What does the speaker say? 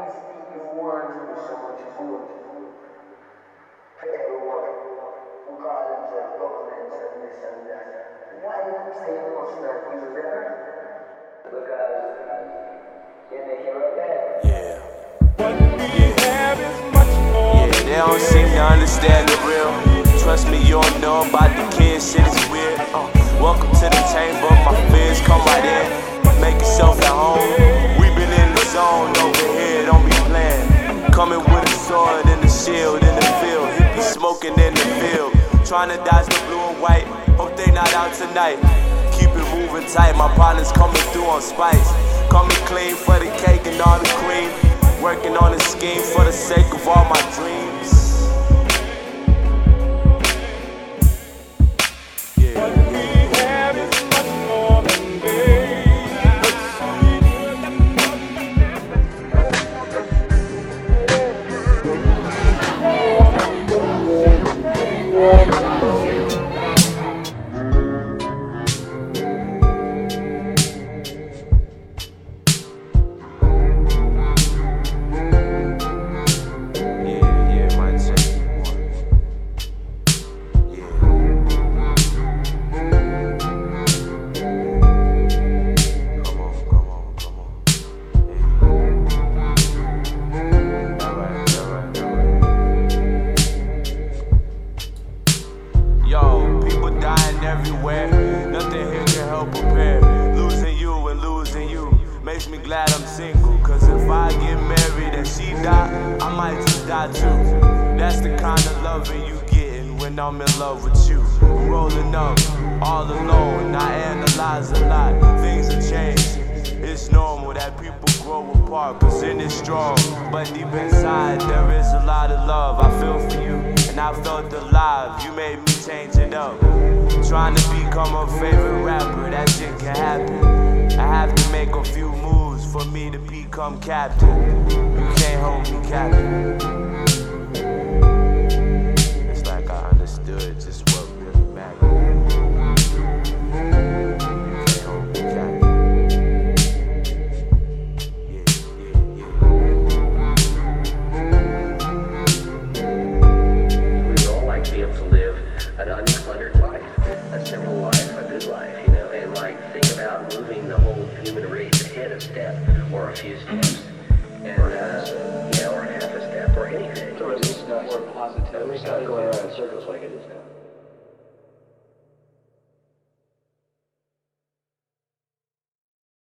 these evil ones do so much good for everyone who call themselves governments and this and that? Why you say you must not use? Because bad. Yeah. They don't seem to understand the real. Trust me, you don't know about the kids, Trying to dodge the blue and white. Hope they not out tonight. Keep it moving tight, my partner's coming through on spice. Coming clean for the cake and all the cream. Working on a scheme for the sake of all my dreams. I'm in love with you. Rolling up, all alone, I analyze a lot. Things have changed. It's normal that people grow apart, in it's strong. But deep inside, there is a lot of love. I feel for you, and I felt alive. You made me change it up. Trying to become a favorite rapper, that shit can happen. I have to make a few moves for me to become captain. You can't hold me captive. An uncluttered life, a simple life, a good life, you know, and like think about moving the whole human race ahead a step or a few steps. And, uh, yeah, or half a step or anything. Or at least not more positive. Least not going around in circles like it is now.